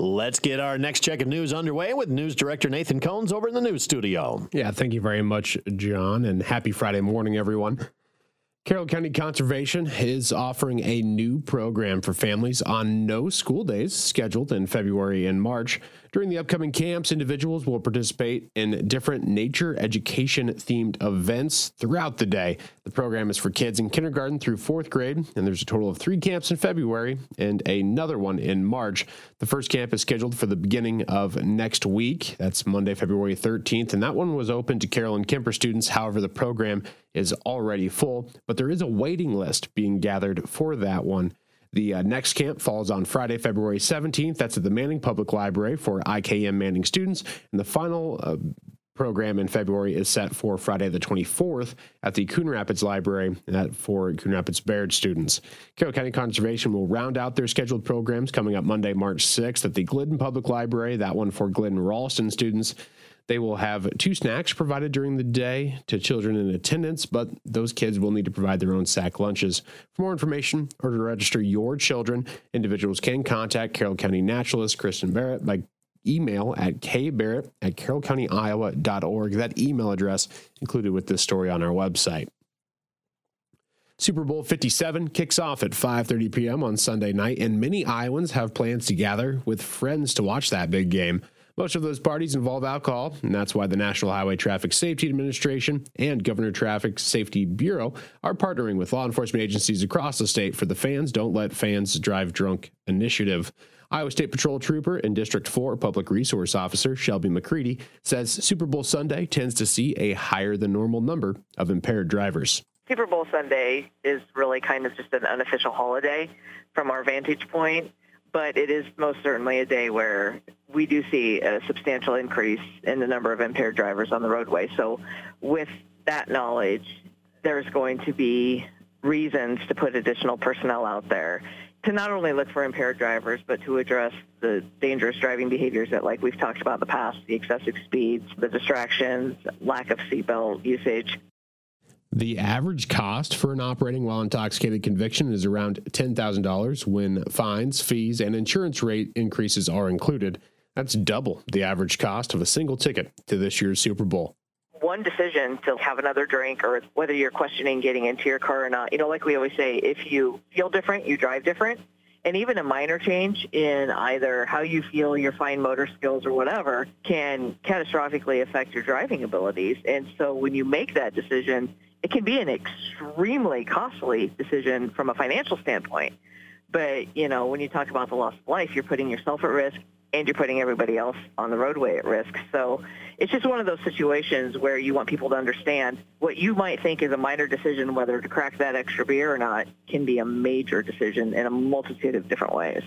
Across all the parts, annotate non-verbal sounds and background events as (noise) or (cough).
Let's get our next check of news underway with news director Nathan Cones over in the news studio. Yeah, thank you very much, John, and happy Friday morning, everyone. Carroll County Conservation is offering a new program for families on no school days scheduled in February and March. During the upcoming camps, individuals will participate in different nature education themed events throughout the day. The program is for kids in kindergarten through fourth grade, and there's a total of three camps in February and another one in March. The first camp is scheduled for the beginning of next week. That's Monday, February 13th, and that one was open to Carolyn Kuemper students. However, the program is already full, but there is a waiting list being gathered for that one. The uh, next camp falls on Friday, February 17th. That's at the Manning Public Library for IKM Manning students. And the final uh, program in February is set for Friday the 24th at the Coon Rapids Library for Coon Rapids Bayard students. Carroll County Conservation will round out their scheduled programs coming up Monday, March 6th at the Glidden Public Library, that one for Glidden Ralston students. They will have two snacks provided during the day to children in attendance, but those kids will need to provide their own sack lunches. For more information or to register your children, individuals can contact Carroll County Naturalist Kristen Barrett by email at kbarrett at carrollcountyiowa.org. That email address included with this story on our website. Super Bowl 57 kicks off at 5:30 p.m. on Sunday night and many Iowans have plans to gather with friends to watch that big game. Most of those parties involve alcohol, and that's why the National Highway Traffic Safety Administration and Governor Traffic Safety Bureau are partnering with law enforcement agencies across the state for the Fans Don't Let Fans Drive Drunk initiative. Iowa State Patrol Trooper and District 4 Public Resource Officer Shelby McCready says Super Bowl Sunday tends to see a higher than normal number of impaired drivers. Super Bowl Sunday is really kind of just an unofficial holiday from our vantage point but it is most certainly a day where we do see a substantial increase in the number of impaired drivers on the roadway. So with that knowledge, there's going to be reasons to put additional personnel out there to not only look for impaired drivers, but to address the dangerous driving behaviors that, like we've talked about in the past, the excessive speeds, the distractions, lack of seatbelt usage. The average cost for an operating while intoxicated conviction is around $10,000 when fines, fees, and insurance rate increases are included. That's double the average cost of a single ticket to this year's Super Bowl. One decision to have another drink or whether you're questioning getting into your car or not, you know, like we always say, if you feel different, you drive different. And even a minor change in either how you feel, your fine motor skills or whatever can catastrophically affect your driving abilities. And so when you make that decision, it can be an extremely costly decision from a financial standpoint. But, you know, when you talk about the loss of life, you're putting yourself at risk and you're putting everybody else on the roadway at risk. So it's just one of those situations where you want people to understand what you might think is a minor decision, whether to crack that extra beer or not, can be a major decision in a multitude of different ways.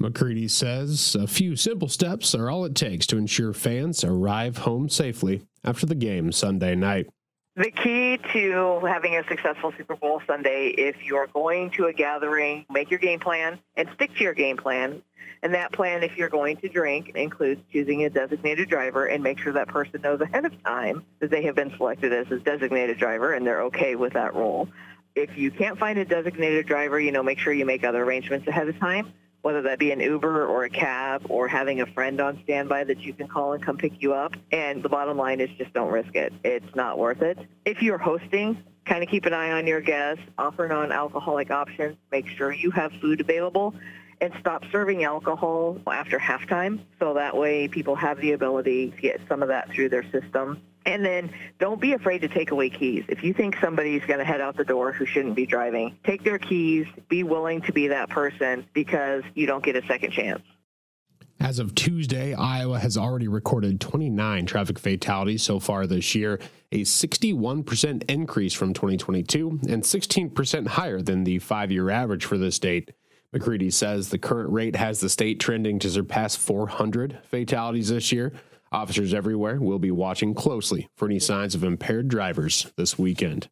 McCready says a few simple steps are all it takes to ensure fans arrive home safely after the game Sunday night. The key to having a successful Super Bowl Sunday, if you're going to a gathering, make your game plan and stick to your game plan. And that plan, if you're going to drink, includes choosing a designated driver and make sure that person knows ahead of time that they have been selected as a designated driver and they're okay with that role. If you can't find a designated driver, you know, make sure you make other arrangements ahead of time whether that be an Uber or a cab or having a friend on standby that you can call and come pick you up. And the bottom line is just don't risk it. It's not worth it. If you're hosting, kind of keep an eye on your guests, offer non-alcoholic options, make sure you have food available, and stop serving alcohol after halftime so that way people have the ability to get some of that through their system and then don't be afraid to take away keys. If you think somebody's going to head out the door who shouldn't be driving, take their keys. Be willing to be that person because you don't get a second chance. As of Tuesday, Iowa has already recorded 29 traffic fatalities so far this year, a 61% increase from 2022 and 16% higher than the five year average for the state. McCready says the current rate has the state trending to surpass 400 fatalities this year. Officers everywhere will be watching closely for any signs of impaired drivers this weekend.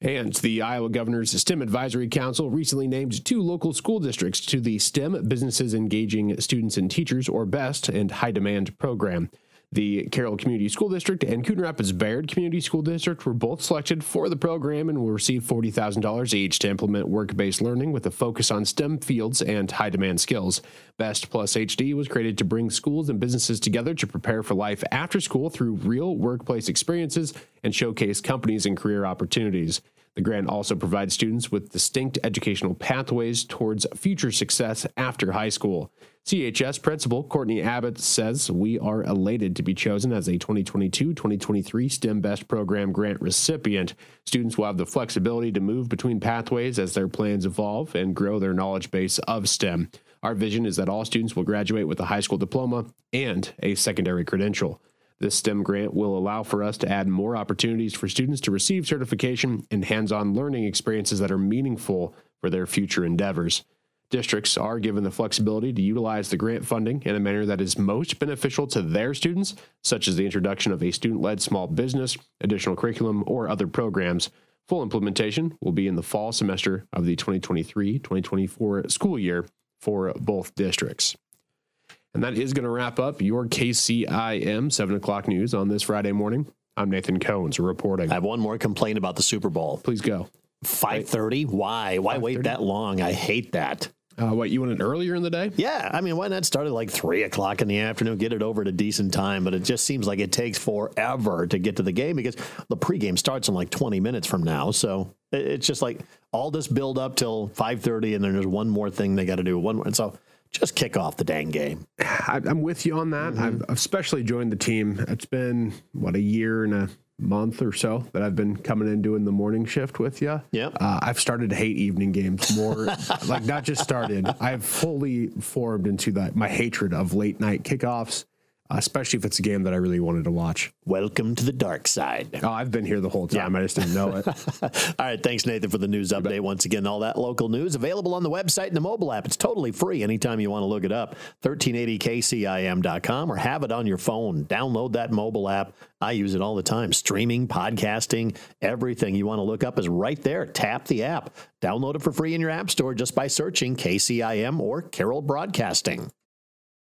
And the Iowa Governor's STEM Advisory Council recently named two local school districts to the STEM Businesses Engaging Students and Teachers, or BEST, and High Demand program. The Carroll Community School District and Coon Rapids Bayard Community School District were both selected for the program and will receive $40,000 each to implement work based learning with a focus on STEM fields and high demand skills. Best Plus HD was created to bring schools and businesses together to prepare for life after school through real workplace experiences and showcase companies and career opportunities. The grant also provides students with distinct educational pathways towards future success after high school. CHS principal Courtney Abbott says, We are elated to be chosen as a 2022 2023 STEM Best Program grant recipient. Students will have the flexibility to move between pathways as their plans evolve and grow their knowledge base of STEM. Our vision is that all students will graduate with a high school diploma and a secondary credential. This STEM grant will allow for us to add more opportunities for students to receive certification and hands on learning experiences that are meaningful for their future endeavors. Districts are given the flexibility to utilize the grant funding in a manner that is most beneficial to their students, such as the introduction of a student led small business, additional curriculum, or other programs. Full implementation will be in the fall semester of the 2023 2024 school year for both districts. And that is going to wrap up your KCIM 7 o'clock news on this Friday morning. I'm Nathan Cones reporting. I have one more complaint about the Super Bowl. Please go. 5:30? Why? Why wait that long? I hate that. Uh, what, you want it earlier in the day? Yeah, I mean, why not start at like three o'clock in the afternoon, get it over at a decent time? But it just seems like it takes forever to get to the game because the pregame starts in like 20 minutes from now. So it's just like all this build up till 5:30, and then there's one more thing they got to do. One more, and so just kick off the dang game. (sighs) I, am with you on that. Mm-hmm. I've especially joined the team. It's been what a year and a month or so that I've been coming in doing the morning shift with you. Yeah, uh, I've started to hate evening games more. (laughs) like not just started. I've fully formed into that my hatred of late night kickoffs Uh, especially if it's a game that I really wanted to watch. Welcome to the dark side. Oh, I've been here the whole time. Yeah. I just didn't know it. (laughs) all right. Thanks, Nathan, for the news update. Once again, all that local news available on the website and the mobile app. It's totally free anytime you want to look it up. 1380kcim.com or have it on your phone. Download that mobile app. I use it all the time. Streaming, podcasting, everything you want to look up is right there. Tap the app. Download it for free in your app store just by searching KCIM or Carroll Broadcasting.